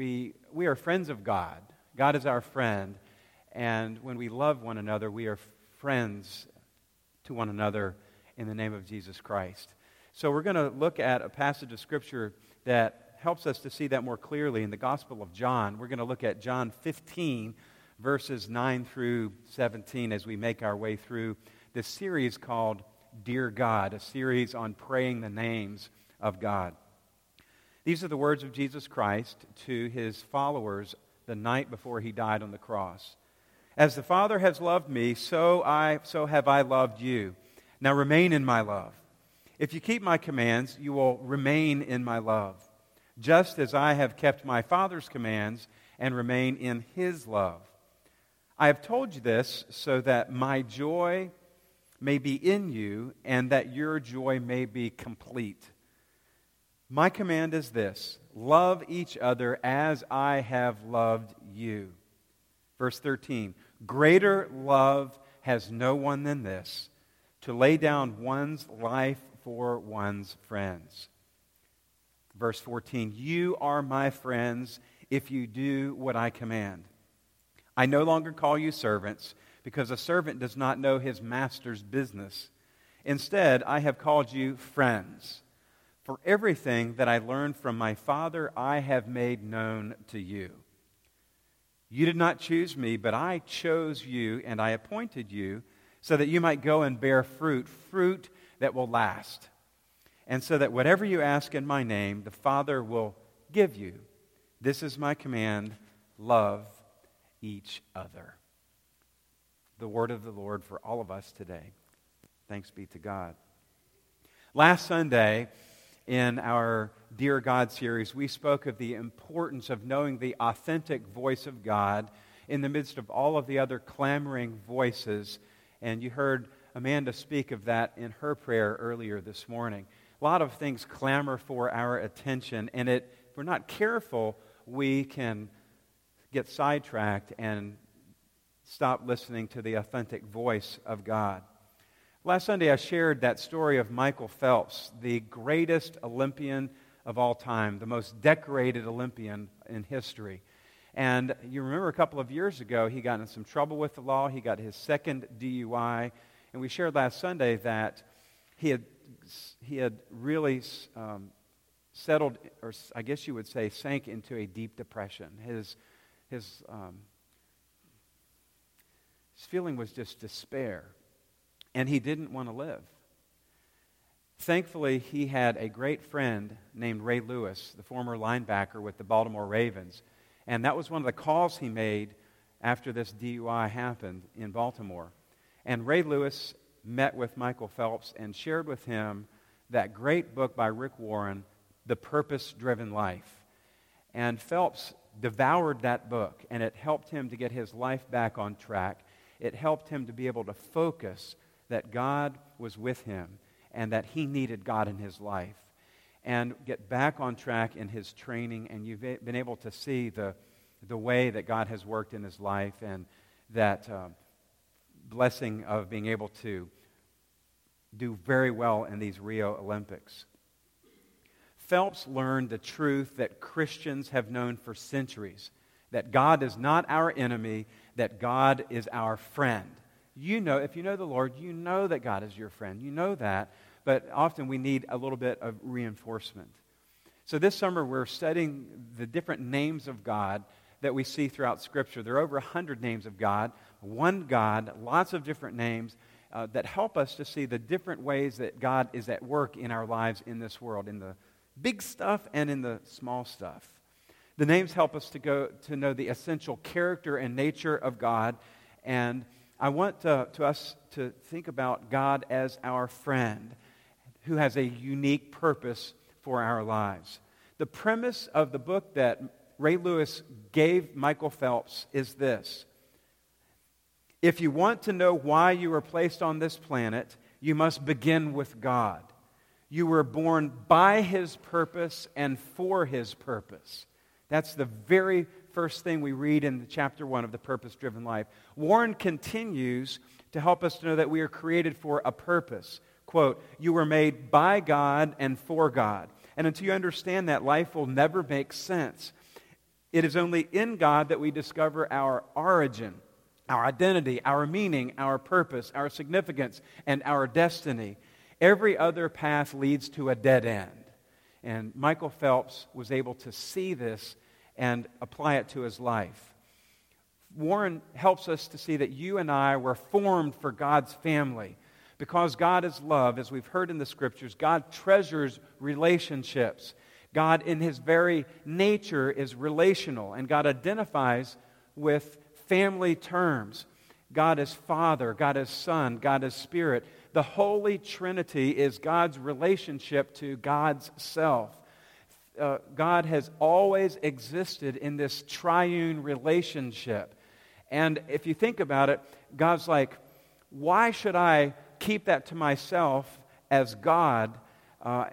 We, we are friends of God. God is our friend. And when we love one another, we are friends to one another in the name of Jesus Christ. So we're going to look at a passage of Scripture that helps us to see that more clearly in the Gospel of John. We're going to look at John 15, verses 9 through 17, as we make our way through this series called Dear God, a series on praying the names of God. These are the words of Jesus Christ to his followers the night before he died on the cross. As the Father has loved me, so I so have I loved you. Now remain in my love. If you keep my commands, you will remain in my love, just as I have kept my Father's commands and remain in his love. I have told you this so that my joy may be in you and that your joy may be complete. My command is this love each other as I have loved you. Verse 13 Greater love has no one than this, to lay down one's life for one's friends. Verse 14 You are my friends if you do what I command. I no longer call you servants, because a servant does not know his master's business. Instead, I have called you friends. For everything that I learned from my Father, I have made known to you. You did not choose me, but I chose you, and I appointed you so that you might go and bear fruit, fruit that will last. And so that whatever you ask in my name, the Father will give you. This is my command love each other. The word of the Lord for all of us today. Thanks be to God. Last Sunday, in our Dear God series, we spoke of the importance of knowing the authentic voice of God in the midst of all of the other clamoring voices. And you heard Amanda speak of that in her prayer earlier this morning. A lot of things clamor for our attention, and it, if we're not careful, we can get sidetracked and stop listening to the authentic voice of God. Last Sunday, I shared that story of Michael Phelps, the greatest Olympian of all time, the most decorated Olympian in history. And you remember a couple of years ago, he got in some trouble with the law. He got his second DUI. And we shared last Sunday that he had, he had really um, settled, or I guess you would say, sank into a deep depression. His, his, um, his feeling was just despair and he didn't want to live. Thankfully, he had a great friend named Ray Lewis, the former linebacker with the Baltimore Ravens. And that was one of the calls he made after this DUI happened in Baltimore. And Ray Lewis met with Michael Phelps and shared with him that great book by Rick Warren, The Purpose Driven Life. And Phelps devoured that book, and it helped him to get his life back on track. It helped him to be able to focus that God was with him and that he needed God in his life and get back on track in his training. And you've been able to see the, the way that God has worked in his life and that uh, blessing of being able to do very well in these Rio Olympics. Phelps learned the truth that Christians have known for centuries that God is not our enemy, that God is our friend. You know, if you know the Lord, you know that God is your friend. You know that. But often we need a little bit of reinforcement. So this summer we're studying the different names of God that we see throughout Scripture. There are over 100 names of God, one God, lots of different names uh, that help us to see the different ways that God is at work in our lives in this world, in the big stuff and in the small stuff. The names help us to go to know the essential character and nature of God and I want to, to us to think about God as our friend who has a unique purpose for our lives. The premise of the book that Ray Lewis gave Michael Phelps is this If you want to know why you were placed on this planet, you must begin with God. You were born by His purpose and for His purpose. That's the very first thing we read in chapter 1 of the Purpose Driven Life. Warren continues to help us to know that we are created for a purpose. Quote, You were made by God and for God. And until you understand that, life will never make sense. It is only in God that we discover our origin, our identity, our meaning, our purpose, our significance, and our destiny. Every other path leads to a dead end. And Michael Phelps was able to see this and apply it to his life. Warren helps us to see that you and I were formed for God's family. Because God is love, as we've heard in the scriptures, God treasures relationships. God, in his very nature, is relational, and God identifies with family terms. God is Father, God is Son, God is Spirit. The Holy Trinity is God's relationship to God's self. Uh, God has always existed in this triune relationship. And if you think about it, God's like, why should I keep that to myself as God? Uh,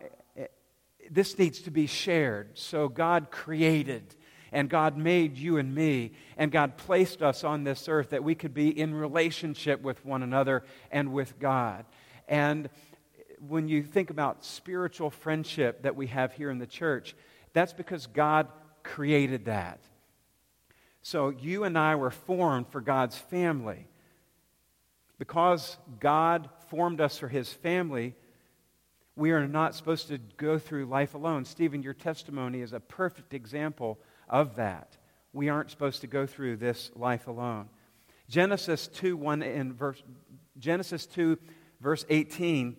this needs to be shared. So God created and God made you and me, and God placed us on this earth that we could be in relationship with one another and with God. And when you think about spiritual friendship that we have here in the church, that's because God created that. So you and I were formed for God's family. Because God formed us for his family, we are not supposed to go through life alone. Stephen, your testimony is a perfect example of that. We aren't supposed to go through this life alone. Genesis 2, 1 in verse, Genesis 2, verse 18,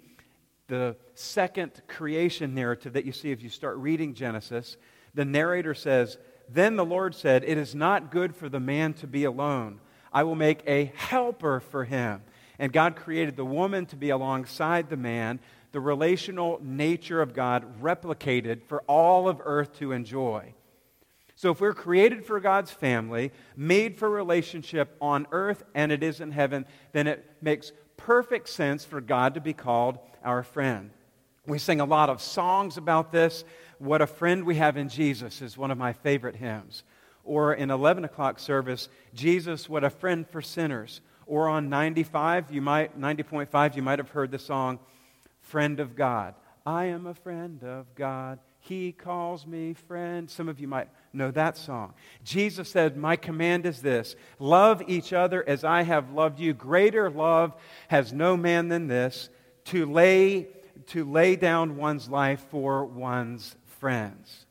the second creation narrative that you see if you start reading Genesis, the narrator says, Then the Lord said, It is not good for the man to be alone. I will make a helper for him. And God created the woman to be alongside the man the relational nature of God replicated for all of earth to enjoy. So, if we're created for God's family, made for relationship on earth and it is in heaven, then it makes perfect sense for God to be called our friend. We sing a lot of songs about this. What a friend we have in Jesus is one of my favorite hymns. Or in 11 o'clock service, Jesus, what a friend for sinners. Or on 95, you might, 90.5, you might have heard the song, friend of God. I am a friend of God. He calls me friend. Some of you might know that song. Jesus said, My command is this love each other as I have loved you. Greater love has no man than this to lay, to lay down one's life for one's friends.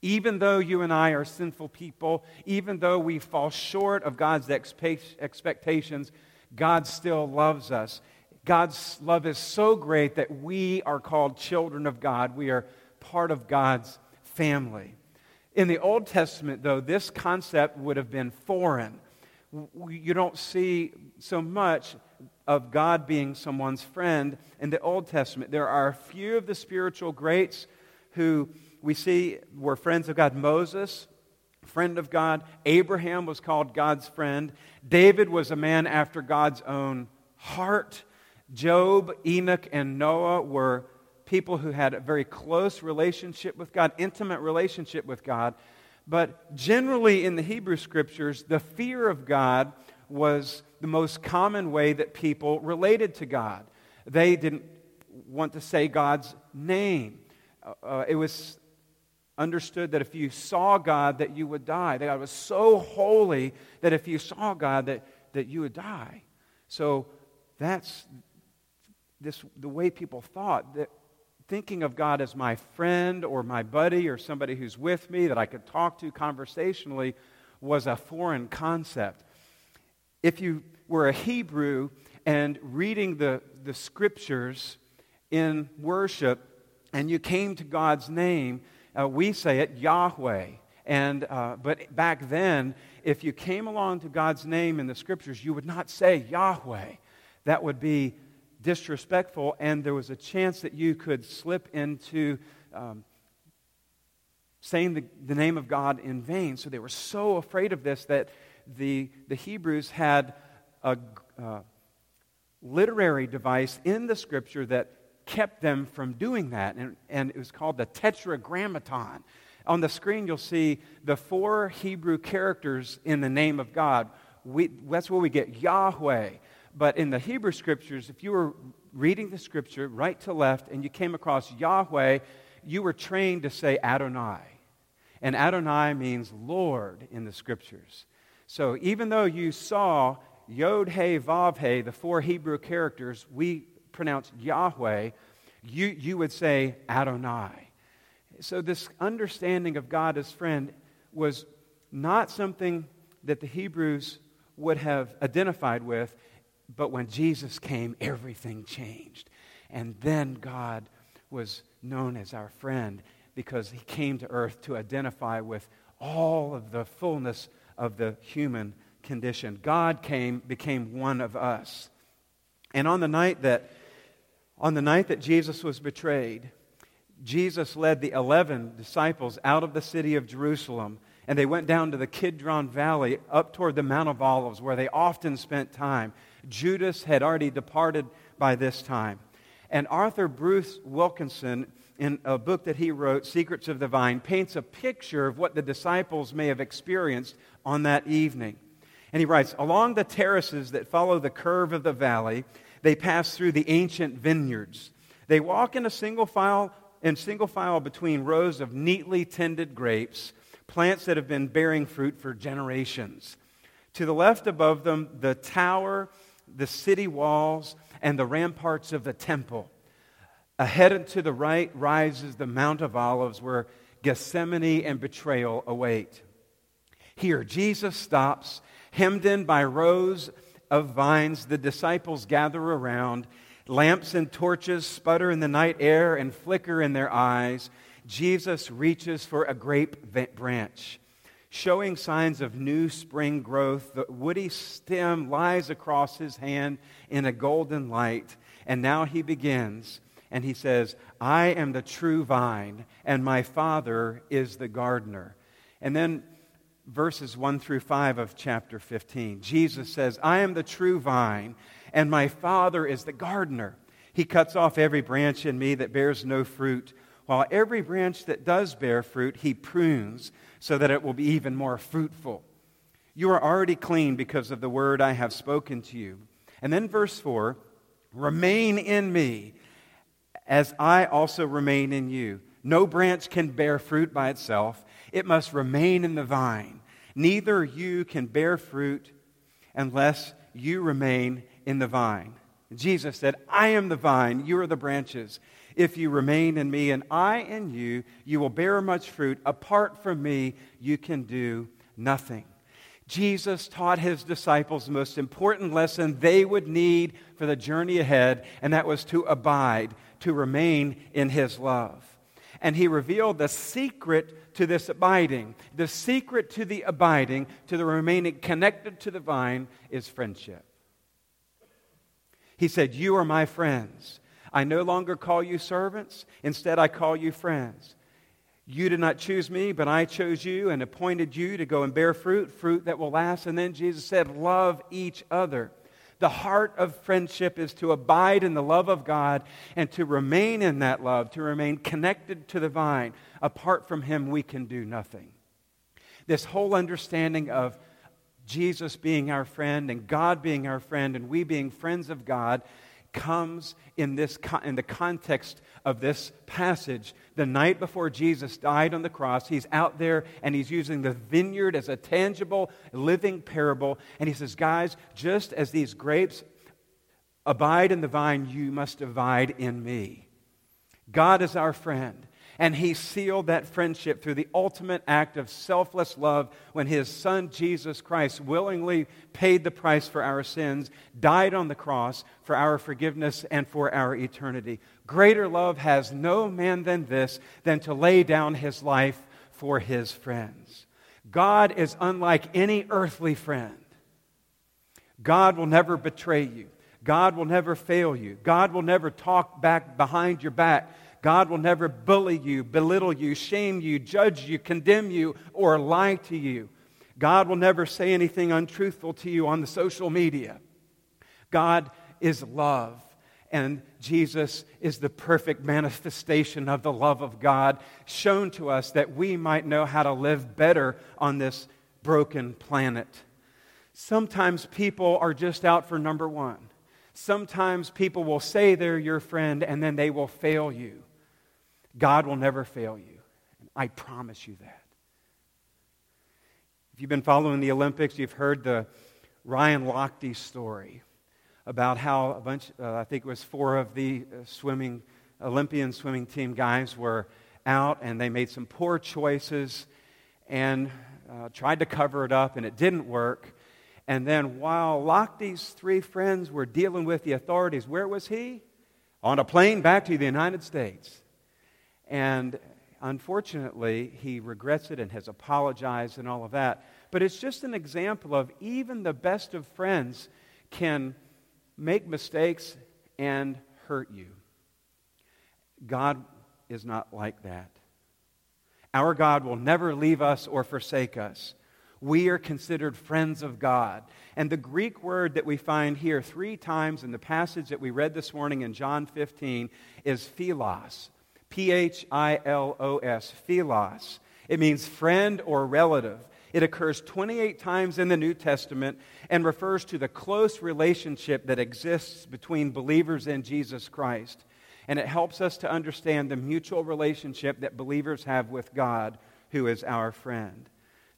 Even though you and I are sinful people, even though we fall short of God's expectations, God still loves us. God's love is so great that we are called children of God. We are part of God's family. In the Old Testament, though, this concept would have been foreign. You don't see so much of God being someone's friend in the Old Testament. There are a few of the spiritual greats who we see were friends of God. Moses, friend of God. Abraham was called God's friend. David was a man after God's own heart. Job, Enoch, and Noah were people who had a very close relationship with God, intimate relationship with God. But generally in the Hebrew scriptures, the fear of God was the most common way that people related to God. They didn't want to say God's name. Uh, uh it was understood that if you saw God, that you would die. That God was so holy that if you saw God, that, that you would die. So that's this, the way people thought that thinking of God as my friend or my buddy or somebody who's with me that I could talk to conversationally was a foreign concept. If you were a Hebrew and reading the, the scriptures in worship and you came to God's name, uh, we say it Yahweh. And, uh, but back then, if you came along to God's name in the scriptures, you would not say Yahweh. That would be disrespectful, and there was a chance that you could slip into um, saying the, the name of God in vain. So they were so afraid of this that the, the Hebrews had a uh, literary device in the scripture that kept them from doing that, and, and it was called the Tetragrammaton. On the screen, you'll see the four Hebrew characters in the name of God. We, that's where we get Yahweh. But in the Hebrew scriptures, if you were reading the scripture right to left and you came across Yahweh, you were trained to say Adonai. And Adonai means Lord in the scriptures. So even though you saw Yod He Vav He, the four Hebrew characters, we pronounce Yahweh, you, you would say Adonai. So this understanding of God as friend was not something that the Hebrews would have identified with, but when Jesus came, everything changed. And then God was known as our friend because he came to earth to identify with all of the fullness of the human condition. God came, became one of us. And on the night that on the night that Jesus was betrayed, Jesus led the 11 disciples out of the city of Jerusalem and they went down to the Kidron Valley up toward the Mount of Olives where they often spent time. Judas had already departed by this time. And author Bruce Wilkinson, in a book that he wrote, Secrets of the Vine, paints a picture of what the disciples may have experienced on that evening. And he writes Along the terraces that follow the curve of the valley, they pass through the ancient vineyards. They walk in a single file in single file between rows of neatly tended grapes plants that have been bearing fruit for generations. To the left above them, the tower, the city walls, and the ramparts of the temple. Ahead and to the right rises the Mount of Olives, where Gethsemane and betrayal await. Here, Jesus stops, hemmed in by rows of vines. The disciples gather around. Lamps and torches sputter in the night air and flicker in their eyes. Jesus reaches for a grape branch. Showing signs of new spring growth, the woody stem lies across his hand in a golden light. And now he begins, and he says, I am the true vine, and my Father is the gardener. And then verses 1 through 5 of chapter 15, Jesus says, I am the true vine, and my Father is the gardener. He cuts off every branch in me that bears no fruit while every branch that does bear fruit, he prunes so that it will be even more fruitful. You are already clean because of the word I have spoken to you. And then verse 4 remain in me as I also remain in you. No branch can bear fruit by itself, it must remain in the vine. Neither you can bear fruit unless you remain in the vine. Jesus said, I am the vine, you are the branches. If you remain in me and I in you, you will bear much fruit. Apart from me, you can do nothing. Jesus taught his disciples the most important lesson they would need for the journey ahead, and that was to abide, to remain in his love. And he revealed the secret to this abiding. The secret to the abiding, to the remaining connected to the vine, is friendship. He said, You are my friends I no longer call you servants. Instead, I call you friends. You did not choose me, but I chose you and appointed you to go and bear fruit, fruit that will last. And then Jesus said, Love each other. The heart of friendship is to abide in the love of God and to remain in that love, to remain connected to the vine. Apart from Him, we can do nothing. This whole understanding of Jesus being our friend and God being our friend and we being friends of God comes in, this, in the context of this passage. The night before Jesus died on the cross, he's out there and he's using the vineyard as a tangible, living parable. And he says, Guys, just as these grapes abide in the vine, you must abide in me. God is our friend. And he sealed that friendship through the ultimate act of selfless love when his son Jesus Christ willingly paid the price for our sins, died on the cross for our forgiveness and for our eternity. Greater love has no man than this, than to lay down his life for his friends. God is unlike any earthly friend. God will never betray you. God will never fail you. God will never talk back behind your back. God will never bully you, belittle you, shame you, judge you, condemn you, or lie to you. God will never say anything untruthful to you on the social media. God is love, and Jesus is the perfect manifestation of the love of God shown to us that we might know how to live better on this broken planet. Sometimes people are just out for number one. Sometimes people will say they're your friend and then they will fail you. God will never fail you. And I promise you that. If you've been following the Olympics, you've heard the Ryan Lochte story about how a bunch, uh, I think it was four of the uh, swimming, Olympian swimming team guys were out and they made some poor choices and uh, tried to cover it up and it didn't work. And then while Lochte's three friends were dealing with the authorities, where was he? On a plane back to the United States. And unfortunately, he regrets it and has apologized and all of that. But it's just an example of even the best of friends can make mistakes and hurt you. God is not like that. Our God will never leave us or forsake us. We are considered friends of God. And the Greek word that we find here three times in the passage that we read this morning in John 15 is philos. P H I L O S, philos. It means friend or relative. It occurs 28 times in the New Testament and refers to the close relationship that exists between believers in Jesus Christ. And it helps us to understand the mutual relationship that believers have with God, who is our friend.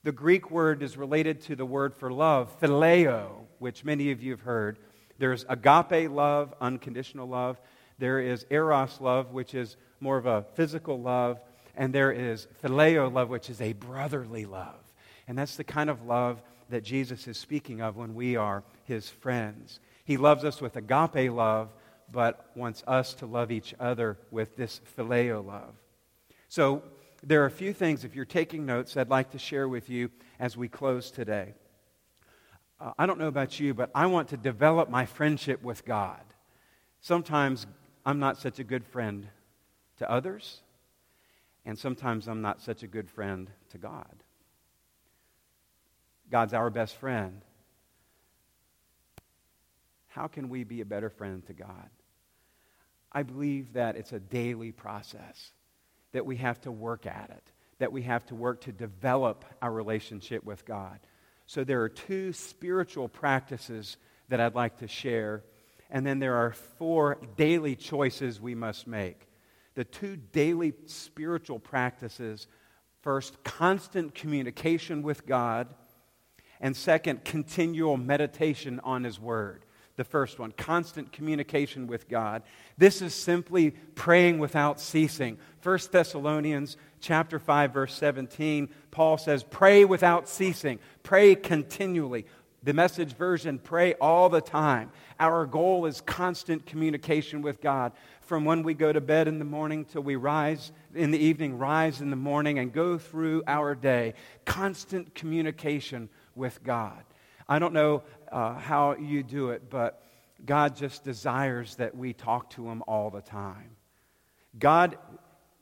The Greek word is related to the word for love, phileo, which many of you have heard. There's agape love, unconditional love. There is eros love, which is more of a physical love. And there is phileo love, which is a brotherly love. And that's the kind of love that Jesus is speaking of when we are his friends. He loves us with agape love, but wants us to love each other with this phileo love. So, there are a few things, if you're taking notes, I'd like to share with you as we close today. Uh, I don't know about you, but I want to develop my friendship with God. Sometimes I'm not such a good friend to others, and sometimes I'm not such a good friend to God. God's our best friend. How can we be a better friend to God? I believe that it's a daily process, that we have to work at it, that we have to work to develop our relationship with God. So there are two spiritual practices that I'd like to share, and then there are four daily choices we must make. The two daily spiritual practices first, constant communication with God and second, continual meditation on His Word. The first one, constant communication with God. This is simply praying without ceasing. 1 Thessalonians chapter 5 verse 17, Paul says, "Pray without ceasing. Pray continually." The message version, pray all the time. Our goal is constant communication with God. From when we go to bed in the morning till we rise in the evening, rise in the morning, and go through our day. Constant communication with God. I don't know uh, how you do it, but God just desires that we talk to Him all the time. God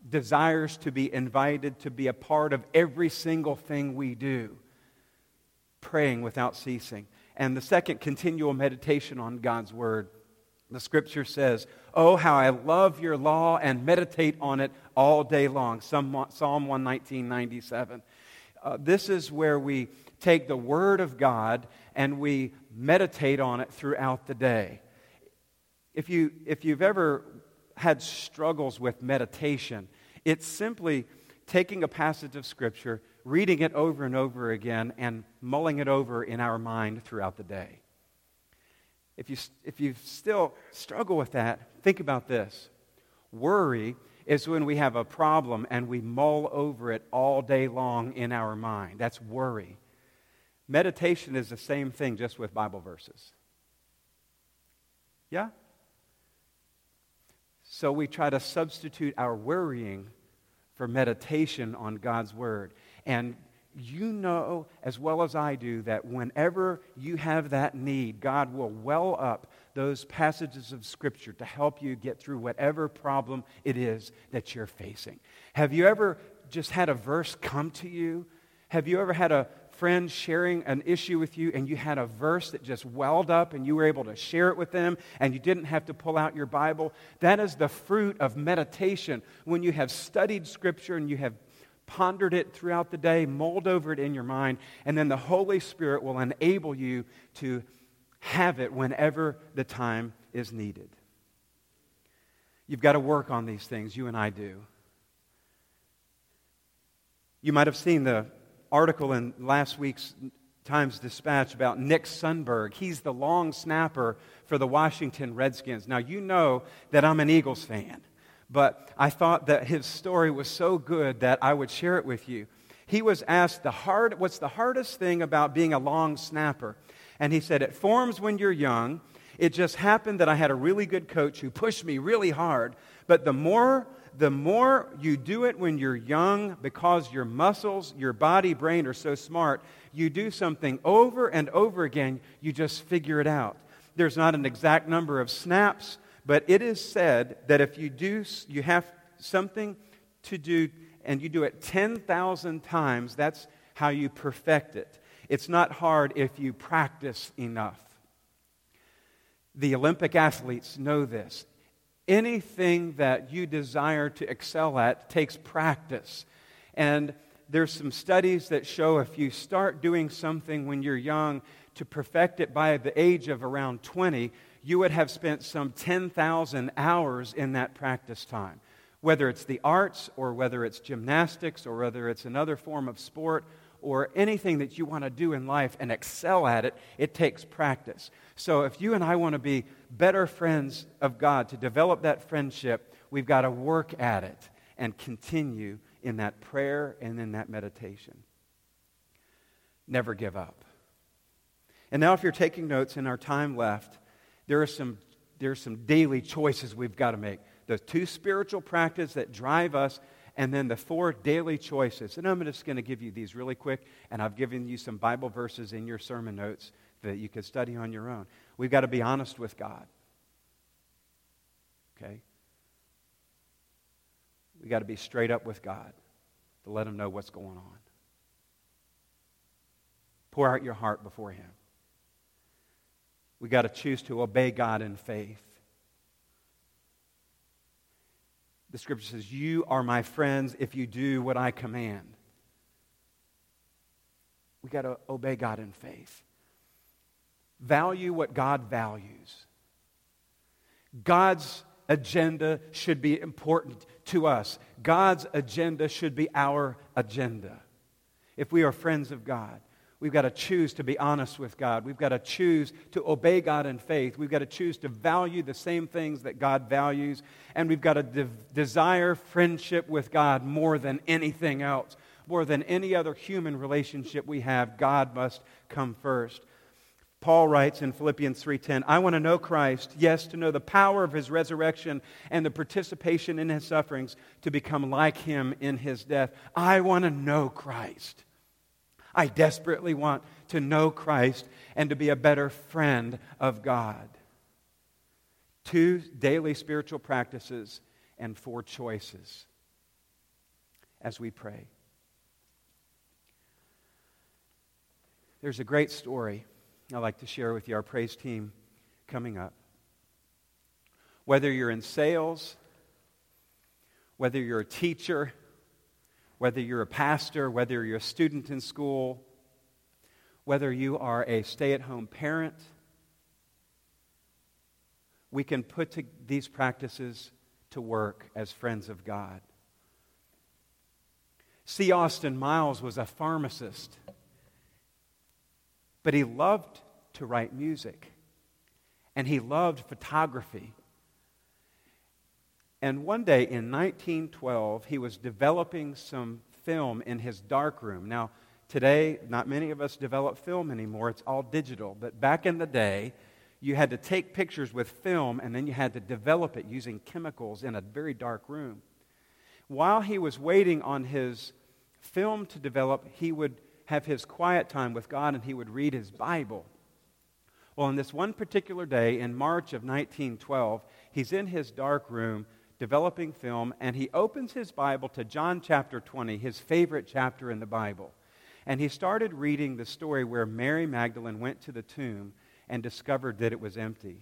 desires to be invited to be a part of every single thing we do, praying without ceasing. And the second, continual meditation on God's Word. The scripture says, Oh, how I love your law and meditate on it all day long. Psalm 119, 97. Uh, this is where we take the Word of God and we meditate on it throughout the day. If, you, if you've ever had struggles with meditation, it's simply taking a passage of Scripture, reading it over and over again, and mulling it over in our mind throughout the day. If you, if you still struggle with that, think about this. Worry is when we have a problem and we mull over it all day long in our mind. That's worry. Meditation is the same thing, just with Bible verses. Yeah? So we try to substitute our worrying for meditation on God's Word. And you know as well as I do that whenever you have that need, God will well up those passages of Scripture to help you get through whatever problem it is that you're facing. Have you ever just had a verse come to you? Have you ever had a friend sharing an issue with you and you had a verse that just welled up and you were able to share it with them and you didn't have to pull out your Bible? That is the fruit of meditation. When you have studied Scripture and you have pondered it throughout the day, mulled over it in your mind, and then the Holy Spirit will enable you to have it whenever the time is needed. You've got to work on these things, you and I do. You might have seen the article in last week's Times Dispatch about Nick Sundberg. He's the long snapper for the Washington Redskins. Now, you know that I'm an Eagles fan, but I thought that his story was so good that I would share it with you. He was asked the hard, what's the hardest thing about being a long snapper? And he said, It forms when you're young. It just happened that I had a really good coach who pushed me really hard. But the more the more you do it when you're young, because your muscles, your body, brain are so smart, you do something over and over again, you just figure it out. There's not an exact number of snaps, but it is said that if you do, you have something to do and you do it 10,000 times, that's how you perfect it. It's not hard if you practice enough. The Olympic athletes know this anything that you desire to excel at takes practice. And there's some studies that show if you start doing something when you're young to perfect it by the age of around 20, you would have spent some 10,000 hours in that practice time. Whether it's the arts or whether it's gymnastics or whether it's another form of sport or anything that you want to do in life and excel at it, it takes practice. So if you and I want to be better friends of God, to develop that friendship, we've got to work at it and continue in that prayer and in that meditation. Never give up. And now, if you're taking notes in our time left, there are some, there are some daily choices we've got to make. The two spiritual practices that drive us and then the four daily choices. And I'm just going to give you these really quick, and I've given you some Bible verses in your sermon notes that you can study on your own. We've got to be honest with God. Okay? We've got to be straight up with God to let Him know what's going on. Pour out your heart before Him. We've got to choose to obey God in faith. The scripture says, You are my friends if you do what I command. We got to obey God in faith. Value what God values. God's agenda should be important to us. God's agenda should be our agenda. If we are friends of God, We've got to choose to be honest with God. We've got to choose to obey God in faith. We've got to choose to value the same things that God values. And we've got to de- desire friendship with God more than anything else. More than any other human relationship we have, God must come first. Paul writes in Philippians 3:10, "I want to know Christ, yes, to know the power of his resurrection and the participation in his sufferings to become like him in his death. I want to know Christ." I desperately want to know Christ and to be a better friend of God. Two daily spiritual practices and four choices as we pray. There's a great story I'd like to share with you, our praise team coming up. Whether you're in sales, whether you're a teacher, whether you're a pastor, whether you're a student in school, whether you are a stay at home parent, we can put these practices to work as friends of God. C. Austin Miles was a pharmacist, but he loved to write music and he loved photography. And one day in 1912, he was developing some film in his darkroom. Now, today, not many of us develop film anymore, it's all digital. But back in the day, you had to take pictures with film and then you had to develop it using chemicals in a very dark room. While he was waiting on his film to develop, he would have his quiet time with God and he would read his Bible. Well, on this one particular day in March of 1912, he's in his dark room developing film, and he opens his Bible to John chapter 20, his favorite chapter in the Bible. And he started reading the story where Mary Magdalene went to the tomb and discovered that it was empty.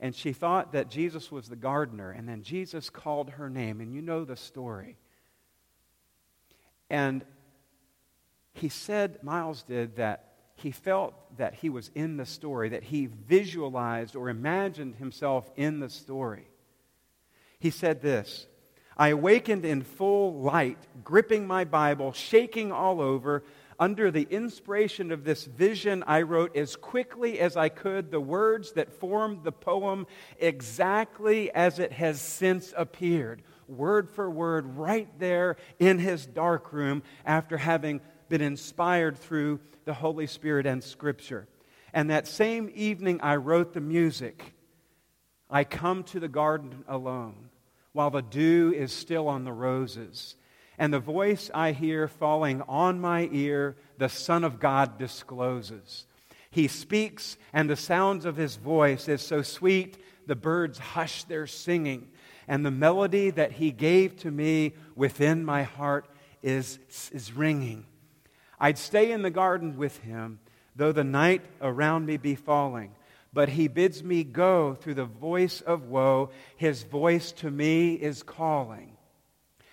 And she thought that Jesus was the gardener, and then Jesus called her name, and you know the story. And he said, Miles did, that he felt that he was in the story, that he visualized or imagined himself in the story. He said this I awakened in full light, gripping my Bible, shaking all over. under the inspiration of this vision, I wrote as quickly as I could the words that formed the poem exactly as it has since appeared, word for word, right there in his dark room after having been inspired through the Holy Spirit and Scripture. And that same evening, I wrote the music. I come to the garden alone while the dew is still on the roses and the voice I hear falling on my ear, the Son of God discloses. He speaks, and the sounds of his voice is so sweet, the birds hush their singing. And the melody that he gave to me within my heart is, is ringing. I'd stay in the garden with him, though the night around me be falling. But he bids me go through the voice of woe. His voice to me is calling.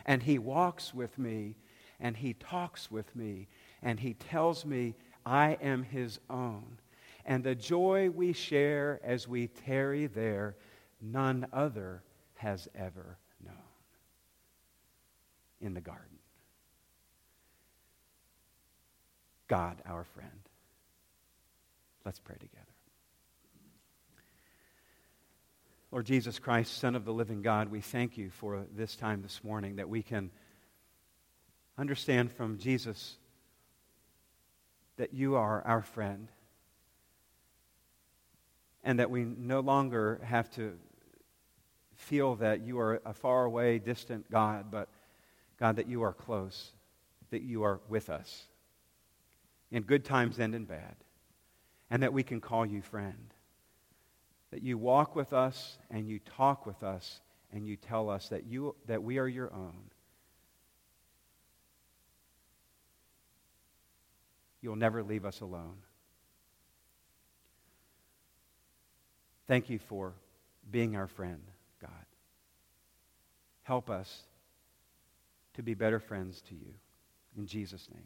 And He walks with me, and He talks with me, and He tells me I am His own. And the joy we share as we tarry there, none other has ever known. In the garden. God, our friend. Let's pray together. Lord Jesus Christ, Son of the living God, we thank you for this time this morning that we can understand from Jesus that you are our friend and that we no longer have to feel that you are a far away, distant God, but God, that you are close, that you are with us in good times and in bad, and that we can call you friend that you walk with us and you talk with us and you tell us that, you, that we are your own. You'll never leave us alone. Thank you for being our friend, God. Help us to be better friends to you. In Jesus' name.